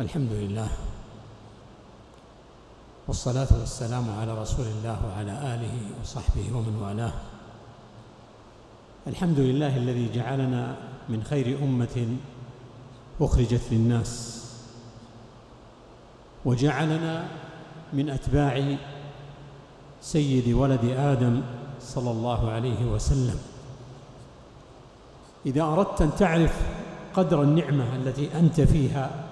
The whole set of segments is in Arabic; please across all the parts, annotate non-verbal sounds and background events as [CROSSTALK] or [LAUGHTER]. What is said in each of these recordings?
الحمد لله والصلاة والسلام على رسول الله وعلى آله وصحبه ومن والاه. الحمد لله الذي جعلنا من خير أمة أخرجت للناس وجعلنا من أتباع سيد ولد آدم صلى الله عليه وسلم. إذا أردت أن تعرف قدر النعمة التي أنت فيها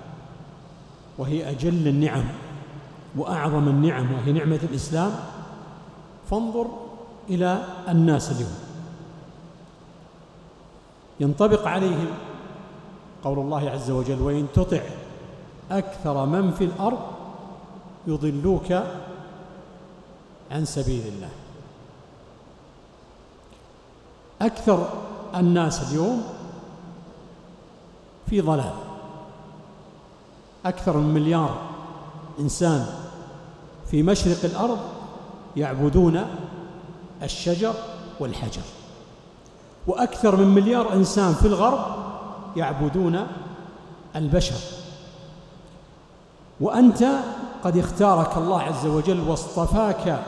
وهي أجل النعم وأعظم النعم وهي نعمة الإسلام. فانظر إلى الناس اليوم. ينطبق عليهم قول الله عز وجل وإن تطع أكثر من في الأرض يضلوك عن سبيل الله. أكثر الناس اليوم في ضلال. أكثر من مليار إنسان في مشرق الأرض يعبدون الشجر والحجر. وأكثر من مليار إنسان في الغرب يعبدون البشر. وأنت قد اختارك الله عز وجل واصطفاك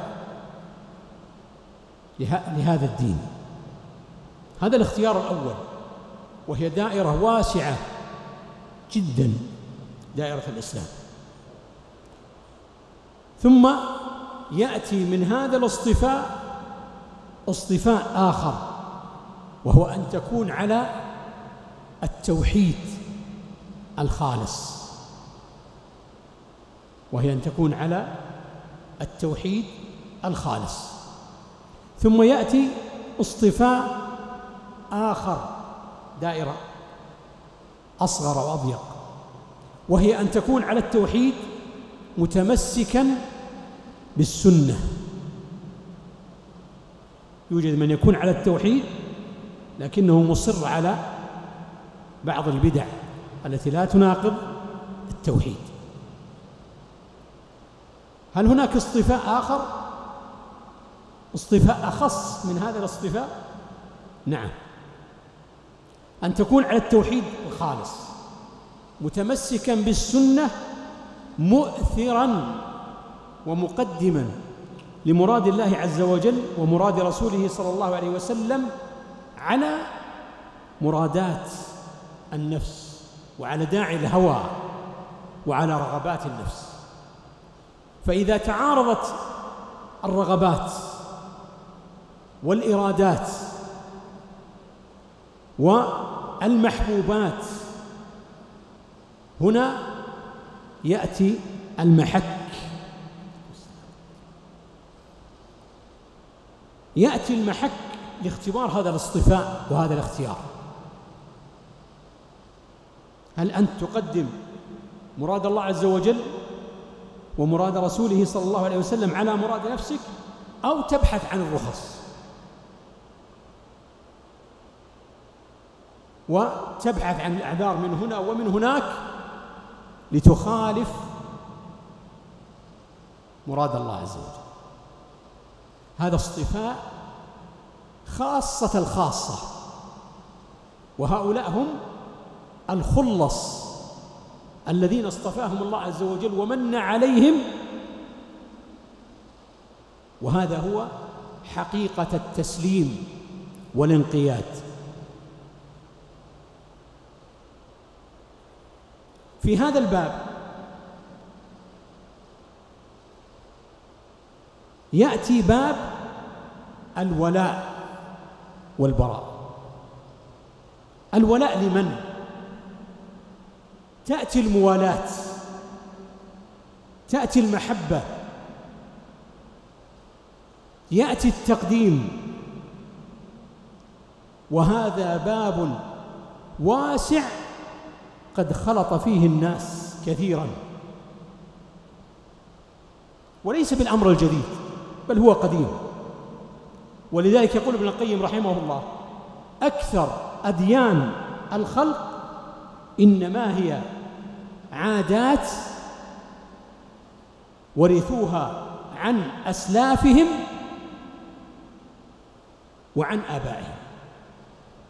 لهذا الدين. هذا الاختيار الأول وهي دائرة واسعة جدا. دائرة الإسلام. ثم يأتي من هذا الاصطفاء اصطفاء آخر وهو أن تكون على التوحيد الخالص. وهي أن تكون على التوحيد الخالص. ثم يأتي اصطفاء آخر دائرة أصغر وأضيق وهي أن تكون على التوحيد متمسكا بالسنة. يوجد من يكون على التوحيد لكنه مصر على بعض البدع التي لا تناقض التوحيد. هل هناك اصطفاء آخر؟ اصطفاء أخص من هذا الاصطفاء؟ نعم. أن تكون على التوحيد الخالص. متمسكا بالسنة مؤثرا ومقدما لمراد الله عز وجل ومراد رسوله صلى الله عليه وسلم على مرادات النفس وعلى داعي الهوى وعلى رغبات النفس. فإذا تعارضت الرغبات والإرادات والمحبوبات هنا يأتي المحك. يأتي المحك لاختبار هذا الاصطفاء وهذا الاختيار. هل أنت تقدم مراد الله عز وجل ومراد رسوله صلى الله عليه وسلم على مراد نفسك أو تبحث عن الرخص؟ وتبحث عن الأعذار من هنا ومن هناك لتخالف مراد الله عز وجل. هذا اصطفاء خاصة الخاصة. وهؤلاء هم الخلص الذين اصطفاهم الله عز وجل ومن عليهم. وهذا هو حقيقة التسليم والانقياد. في هذا الباب. يأتي باب الولاء والبراء. الولاء لمن؟ تأتي الموالاة تأتي المحبة. يأتي التقديم. وهذا باب واسع قد خلط فيه الناس كثيرا. وليس بالأمر الجديد بل هو قديم. ولذلك يقول ابن القيم رحمه الله أكثر أديان الخلق إنما هي عادات ورثوها عن أسلافهم وعن آبائهم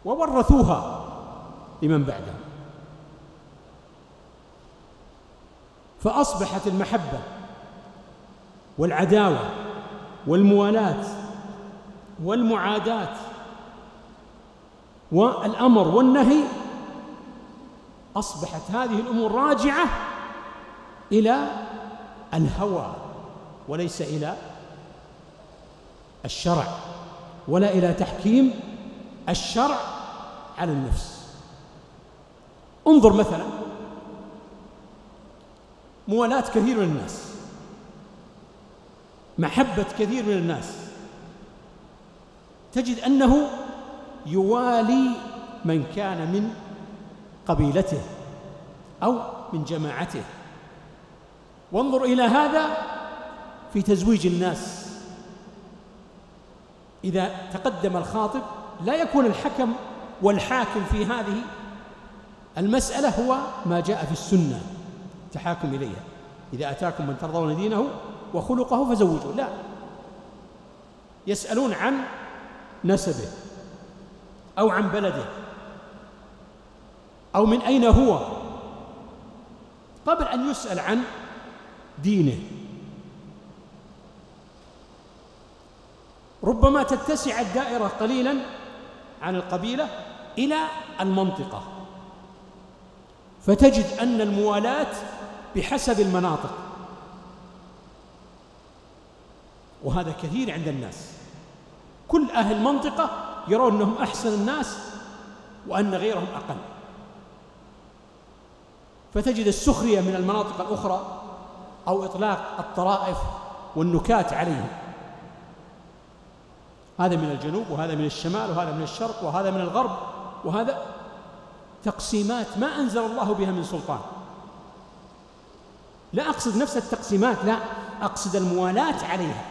وورثوها لمن بعدهم. فأصبحت المحبة والعداوة والموالاة والمعاداة والأمر والنهي أصبحت هذه الأمور راجعة إلى الهوى وليس إلى الشرع ولا إلى تحكيم الشرع على النفس. انظر مثلا موالاة كثير من الناس. محبة كثير من الناس. تجد أنه يوالي من كان من قبيلته أو من جماعته. وانظر إلى هذا في تزويج الناس. إذا تقدم الخاطب لا يكون الحكم والحاكم في هذه المسألة هو ما جاء في السنة. تحاكم إليها. إذا أتاكم من ترضون دينه وخلقه فزوجوه. لا. يسألون عن نسبه أو عن بلده أو من أين هو. قبل أن يسأل عن دينه. ربما تتسع الدائرة قليلا عن القبيلة إلى المنطقة. فتجد أن الموالاة بحسب المناطق. وهذا كثير عند الناس. كل أهل منطقة يرون أنهم أحسن الناس وأن غيرهم أقل. فتجد السخرية من المناطق الأخرى أو إطلاق الطرائف والنكات عليهم. هذا من الجنوب وهذا من الشمال وهذا من الشرق وهذا من الغرب وهذا تقسيمات ما أنزل الله بها من سلطان. لا أقصد نفس التقسيمات لا أقصد الموالاة عليها.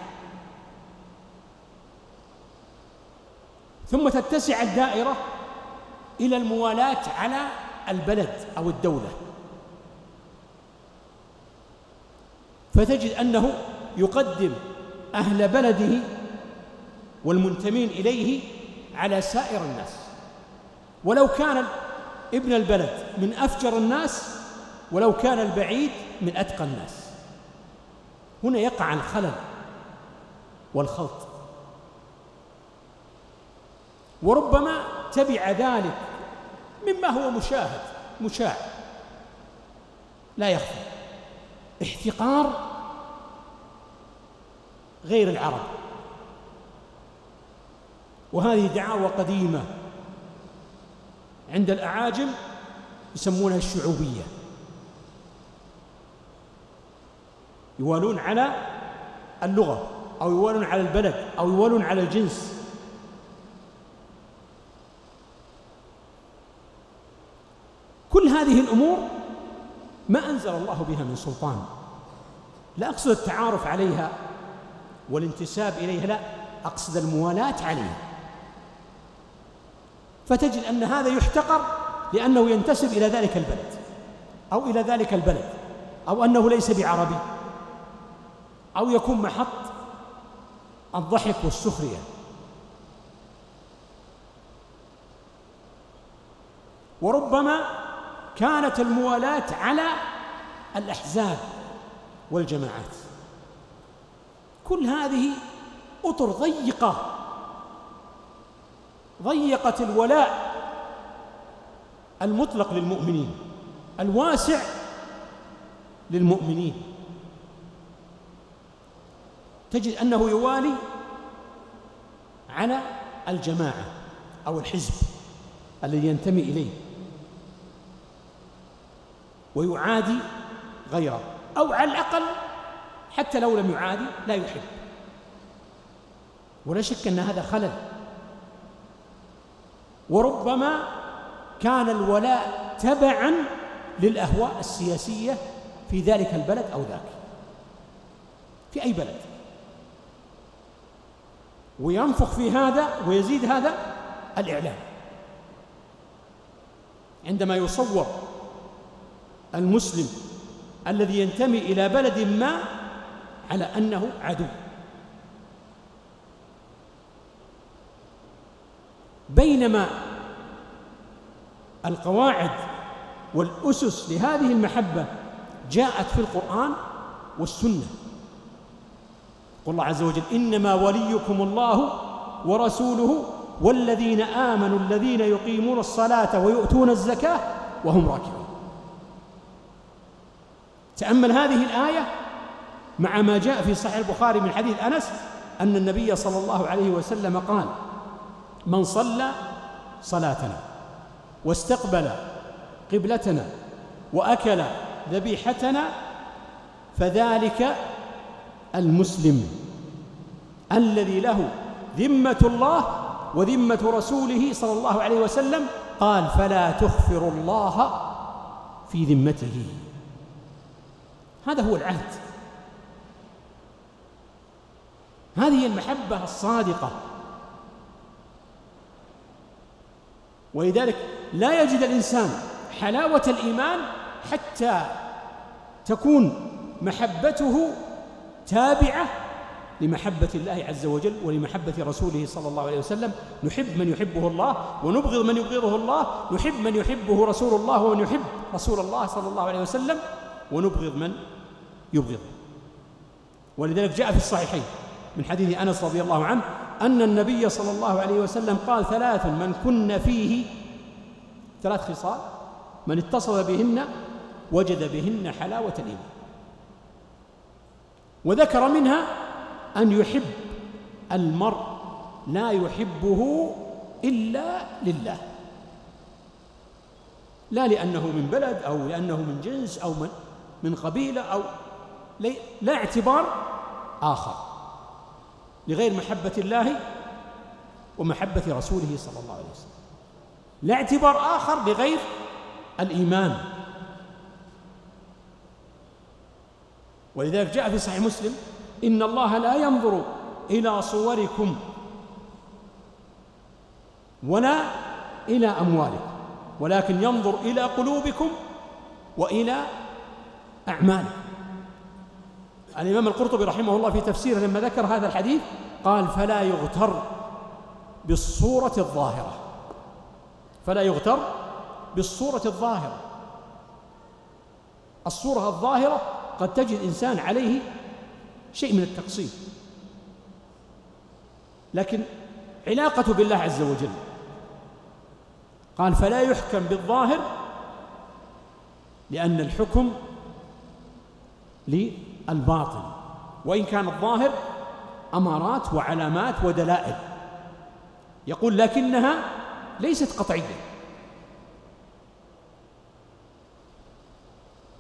ثم تتسع الدائرة إلى الموالاة على البلد أو الدولة. فتجد أنه يقدم أهل بلده والمنتمين إليه على سائر الناس. ولو كان ابن البلد من أفجر الناس ولو كان البعيد من أتقى الناس. هنا يقع الخلل والخلط. وربما تبع ذلك مما هو مشاهد مشاع. لا يخفى. احتقار غير العرب. وهذه دعاوى قديمة عند الأعاجم يسمونها الشعوبية. يوالون على اللغة أو يوالون على البلد أو يوالون على الجنس. كل هذه الأمور ما أنزل الله بها من سلطان. لا أقصد التعارف عليها والانتساب إليها لا أقصد الموالاة عليها. فتجد أن هذا يحتقر لأنه ينتسب إلى ذلك البلد أو إلى ذلك البلد أو أنه ليس بعربي. أو يكون محط الضحك والسخرية. وربما كانت الموالاة على الأحزاب والجماعات. كل هذه أطر ضيقة ضيقت الولاء المطلق للمؤمنين الواسع للمؤمنين. تجد أنه يوالي على الجماعة أو الحزب الذي ينتمي إليه ويعادي غيره أو على الأقل حتى لو لم يعادي لا يحب. ولا شك أن هذا خلل. وربما كان الولاء تبعا للأهواء السياسية في ذلك البلد أو ذاك. في أي بلد؟ وينفخ في هذا ويزيد هذا الإعلام. عندما يصور المسلم الذي ينتمي إلى بلد ما على أنه عدو. بينما القواعد والأسس لهذه المحبة جاءت في القرآن والسنة. قل الله عز وجل إنما وليكم الله ورسوله والذين آمنوا الذين يقيمون الصلاة ويؤتون الزكاة وهم راكعون. تأمل هذه الآية مع ما جاء في صحيح البخاري من حديث أنس أن النبي صلى الله عليه وسلم قال من صلى صلاتنا واستقبل قبلتنا وأكل ذبيحتنا فذلك المسلم الذي له ذمة الله وذمة رسوله صلى الله عليه وسلم قال فلا تخفر الله في ذمته. هذا هو العهد. هذه المحبة الصادقة. ولذلك لا يجد الإنسان حلاوة الإيمان حتى تكون محبته تابعة لمحبة الله عز وجل ولمحبة رسوله صلى الله عليه وسلم. نحب من يحبه الله ونبغض من يبغضه الله. نحب من يحبه رسول الله ومن يحب رسول الله صلى الله عليه وسلم ونبغض من يبغضه. ولذلك جاء في الصحيحين من حديث أنس رضي الله عنه أن النبي صلى الله عليه وسلم قال ثلاث من كن فيه ثلاث خصال من اتصل بهن وجد بهن حلاوة الإيمان. وذكر منها أن يحب المرء لا يحبه إلا لله. لا لأنه من بلد أو لأنه من جنس أو من, من قبيلة أو لا اعتبار آخر. لغير محبة الله ومحبة رسوله صلى الله عليه وسلم. لا اعتبار آخر لغير الإيمان. ولذلك جاء في صحيح مسلم إن الله لا ينظر إلى صوركم ولا إلى أموالكم ولكن ينظر إلى قلوبكم وإلى أعمالكم. الإمام القرطبي رحمه الله في تفسيره لما ذكر هذا الحديث قال فلا يغتر بالصورة الظاهرة. فلا يغتر بالصورة الظاهرة. الصورة الظاهرة قد تجد إنسان عليه شيء من التقصير. لكن علاقته بالله عز وجل. قال فلا يحكم بالظاهر لأن الحكم للباطن. وإن كان الظاهر أمارات وعلامات ودلائل. يقول لكنها ليست قطعية.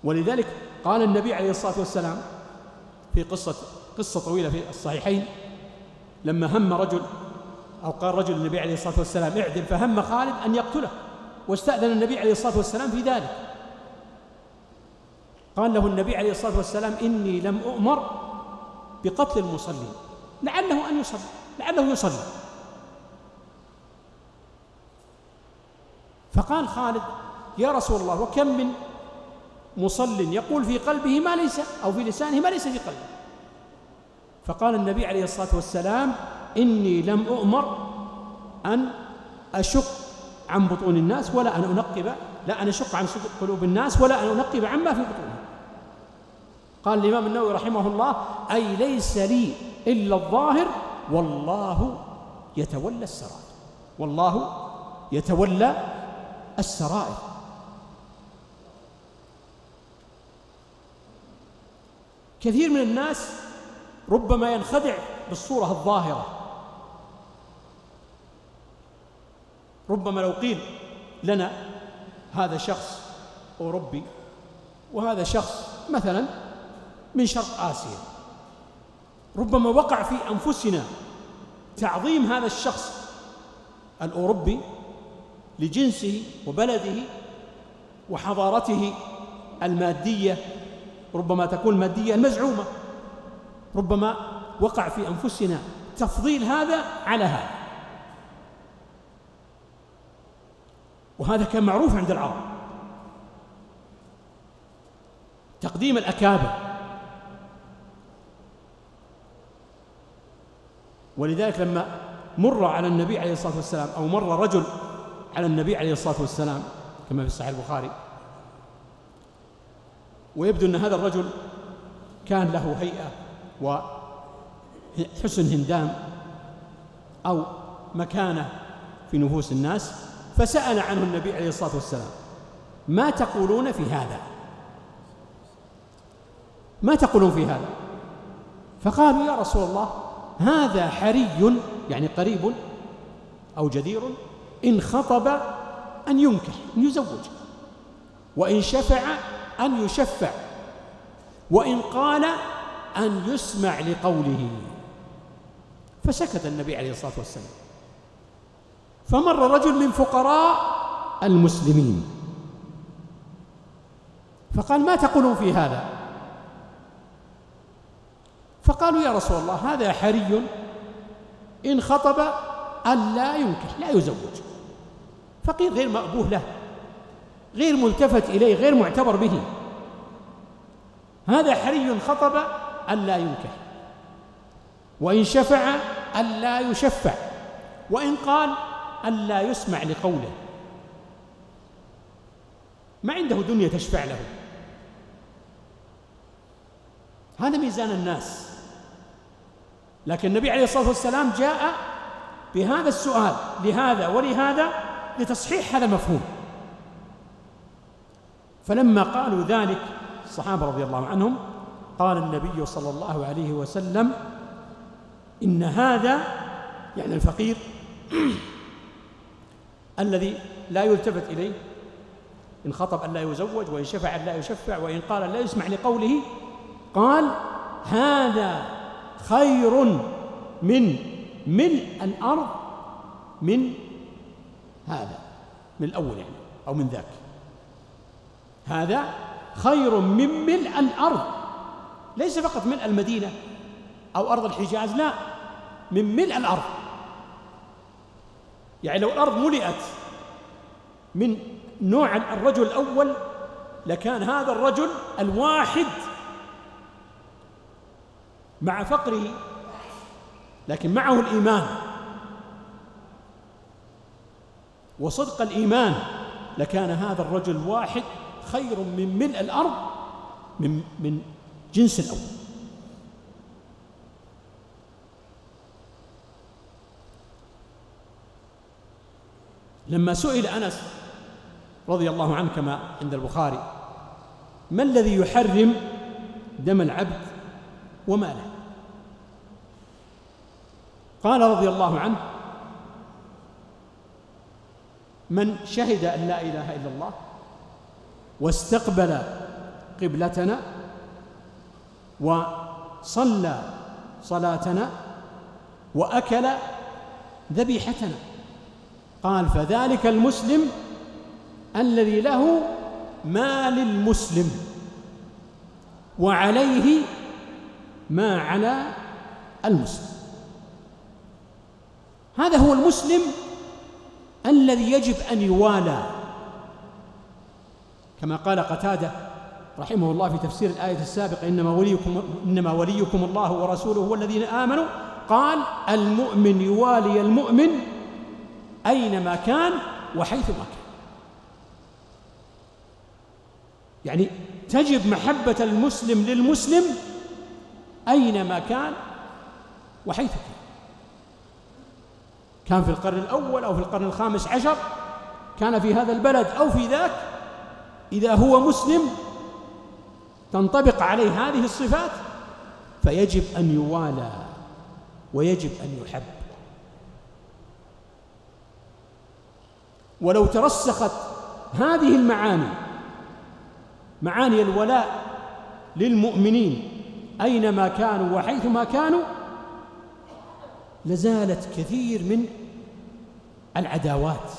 ولذلك قال النبي عليه الصلاة والسلام في قصة قصة طويلة في الصحيحين لما هم رجل أو قال رجل النبي عليه الصلاة والسلام اعدل فهم خالد أن يقتله واستأذن النبي عليه الصلاة والسلام في ذلك. قال له النبي عليه الصلاة والسلام إني لم أؤمر بقتل المصلين لعله أن يصلي لعله يصلي. فقال خالد يا رسول الله وكم من مصل يقول في قلبه ما ليس أو في لسانه ما ليس في قلبه. فقال النبي عليه الصلاة والسلام إني لم أؤمر أن أشق عن بطون الناس ولا أن أنقب لا أن أشق عن قلوب الناس ولا أن أنقب عما في بطونهم. قال الإمام النووي رحمه الله أي ليس لي إلا الظاهر والله يتولى السرائر. والله يتولى السرائر. كثير من الناس ربما ينخدع بالصورة الظاهرة. ربما لو قيل لنا هذا شخص أوروبي وهذا شخص مثلا من شرق آسيا. ربما وقع في أنفسنا تعظيم هذا الشخص الأوروبي لجنسه وبلده وحضارته المادية ربما تكون المادية المزعومة ربما وقع في أنفسنا تفضيل هذا على هذا. وهذا كان معروف عند العرب. تقديم الأكابر. ولذلك لما مر على النبي عليه الصلاة والسلام أو مر رجل على النبي عليه الصلاة والسلام كما في صحيح البخاري ويبدو أن هذا الرجل كان له هيئة وحسن هندام أو مكانة في نفوس الناس فسأل عنه النبي عليه الصلاة والسلام ما تقولون في هذا؟ ما تقولون في هذا؟ فقالوا يا رسول الله هذا حري يعني قريب أو جدير إن خطب أن ينكح أن يزوج. وإن شفع أن يشفع وإن قال أن يسمع لقوله. فسكت النبي عليه الصلاة والسلام. فمر رجل من فقراء المسلمين. فقال ما تقولون في هذا؟ فقالوا يا رسول الله هذا حري إن خطب أن لا ينكح لا يزوج. فقير غير مأبوه له. غير ملتفت إليه غير معتبر به. هذا حري خطب أن لا ينكح. وإن شفع أن لا يشفع. وإن قال أن لا يسمع لقوله. ما عنده دنيا تشفع له. هذا ميزان الناس. لكن النبي عليه الصلاة والسلام جاء بهذا السؤال لهذا ولهذا لتصحيح هذا المفهوم. فلما قالوا ذلك الصحابة رضي الله عنهم قال النبي صلى الله عليه وسلم إن هذا يعني الفقير [CLEARS THROAT] الذي لا يلتفت إليه إن خطب أن لا يزوج وإن شفع أن لا يشفع وإن قال لا يسمع لقوله قال هذا خير من ملء الأرض من هذا من الأول يعني أو من ذاك. هذا خير من ملء الأرض. ليس فقط ملء المدينة أو أرض الحجاز لا من ملء الأرض. يعني لو الأرض ملئت من نوع الرجل الأول لكان هذا الرجل الواحد مع فقره لكن معه الإيمان وصدق الإيمان. لكان هذا الرجل الواحد خير من ملء الأرض من من جنس الأول. لما سئل أنس رضي الله عنه كما عند البخاري ما الذي يحرم دم العبد وماله؟ قال رضي الله عنه من شهد أن لا إله إلا الله واستقبل قبلتنا وصلى صلاتنا وأكل ذبيحتنا. قال فذلك المسلم الذي له ما للمسلم وعليه ما على المسلم. هذا هو المسلم الذي يجب أن يوالى كما قال قتادة رحمه الله في تفسير الآية السابقة إنما وليكم إنما وليكم الله ورسوله والذين آمنوا. قال المؤمن يوالي المؤمن أينما كان وحيثما كان. يعني تجب محبة المسلم للمسلم أينما كان وحيث كان. كان في القرن الأول أو في القرن الخامس عشر كان في هذا البلد أو في ذاك إذا هو مسلم تنطبق عليه هذه الصفات فيجب أن يوالى ويجب أن يحب. ولو ترسخت هذه المعاني معاني الولاء للمؤمنين أينما كانوا وحيثما كانوا لزالت كثير من العداوات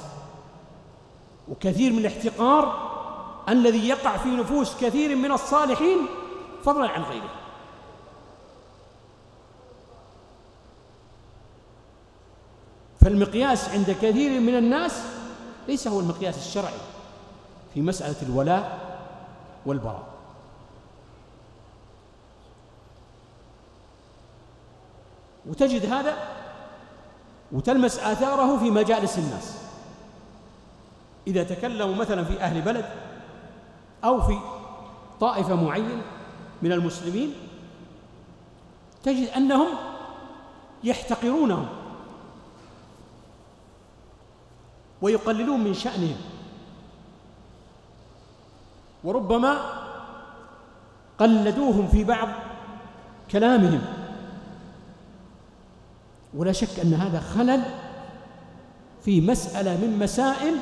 وكثير من الاحتقار الذي يقع في نفوس كثير من الصالحين فضلا عن غيره. فالمقياس عند كثير من الناس ليس هو المقياس الشرعي في مسألة الولاء والبراء. وتجد هذا وتلمس آثاره في مجالس الناس. إذا تكلموا مثلا في أهل بلد أو في طائفة معينة من المسلمين تجد أنهم يحتقرونهم ويقللون من شأنهم. وربما قلدوهم في بعض كلامهم. ولا شك أن هذا خلل في مسألة من مسائل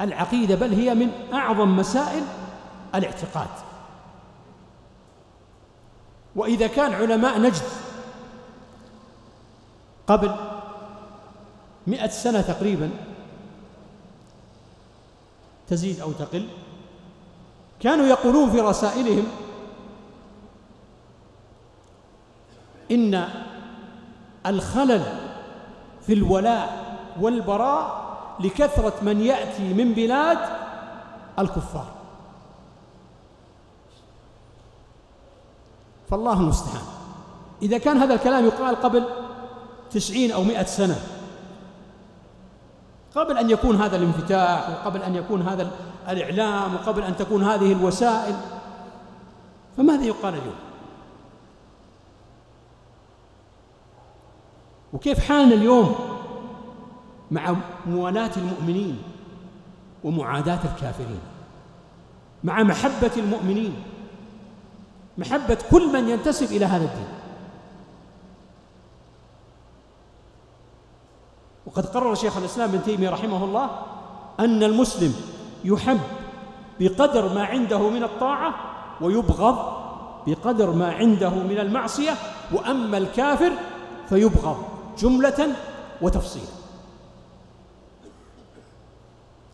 العقيدة بل هي من أعظم مسائل الاعتقاد. وإذا كان علماء نجد قبل مئة سنة تقريبا تزيد أو تقل كانوا يقولون في رسائلهم إن الخلل في الولاء والبراء لكثرة من يأتي من بلاد الكفار. فالله المستعان. إذا كان هذا الكلام يقال قبل تسعين أو مئة سنة قبل أن يكون هذا الانفتاح وقبل أن يكون هذا الإعلام وقبل أن تكون هذه الوسائل فماذا يقال اليوم؟ وكيف حالنا اليوم؟ مع موالاة المؤمنين ومعاداة الكافرين مع محبة المؤمنين محبة كل من ينتسب إلى هذا الدين. وقد قرر شيخ الإسلام ابن تيمية رحمه الله أن المسلم يحب بقدر ما عنده من الطاعة ويبغض بقدر ما عنده من المعصية وأما الكافر فيبغض جملة وتفصيلا.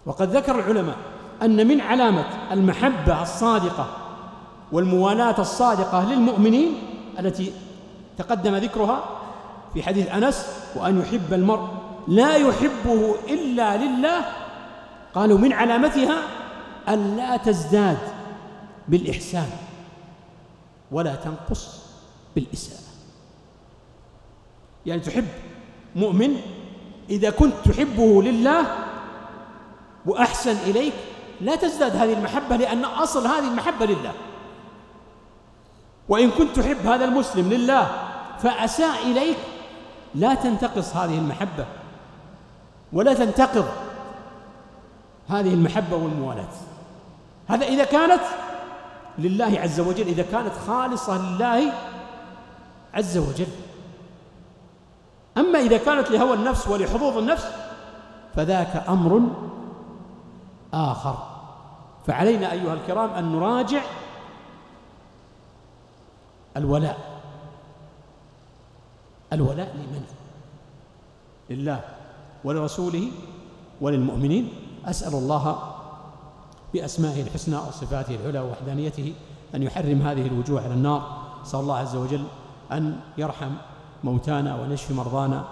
وقد ذكر العلماء أن من علامة المحبة الصادقة والموالاة الصادقة للمؤمنين التي تقدم ذكرها في حديث أنس وأن يحب المرء لا يحبه إلا لله قالوا من علامتها أن لا تزداد بالإحسان ولا تنقص بالإساءة. يعني تحب مؤمن إذا كنت تحبه لله وأحسن إليك لا تزداد هذه المحبة لأن أصل هذه المحبة لله. وإن كنت تحب هذا المسلم لله فأساء إليك لا تنتقص هذه المحبة. ولا تنتقض هذه المحبة والموالاة. هذا إذا كانت لله عز وجل إذا كانت خالصة لله عز وجل. أما إذا كانت لهوى النفس ولحظوظ النفس فذاك أمر آخر. فعلينا أيها الكرام أن نراجع الولاء. الولاء لمن؟ لله ولرسوله وللمؤمنين. أسأل الله بأسمائه الحسنى وصفاته العلى ووحدانيته أن يحرم هذه الوجوه على النار. صلى الله عز وجل أن يرحم موتانا ونشفي مرضانا.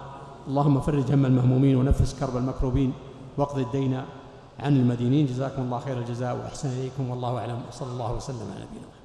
اللهم فرج هم المهمومين ونفس كرب المكروبين واقض الدين عن المدينين. جزاكم الله خير الجزاء وأحسن إليكم والله أعلم. وصلى الله وسلم على نبينا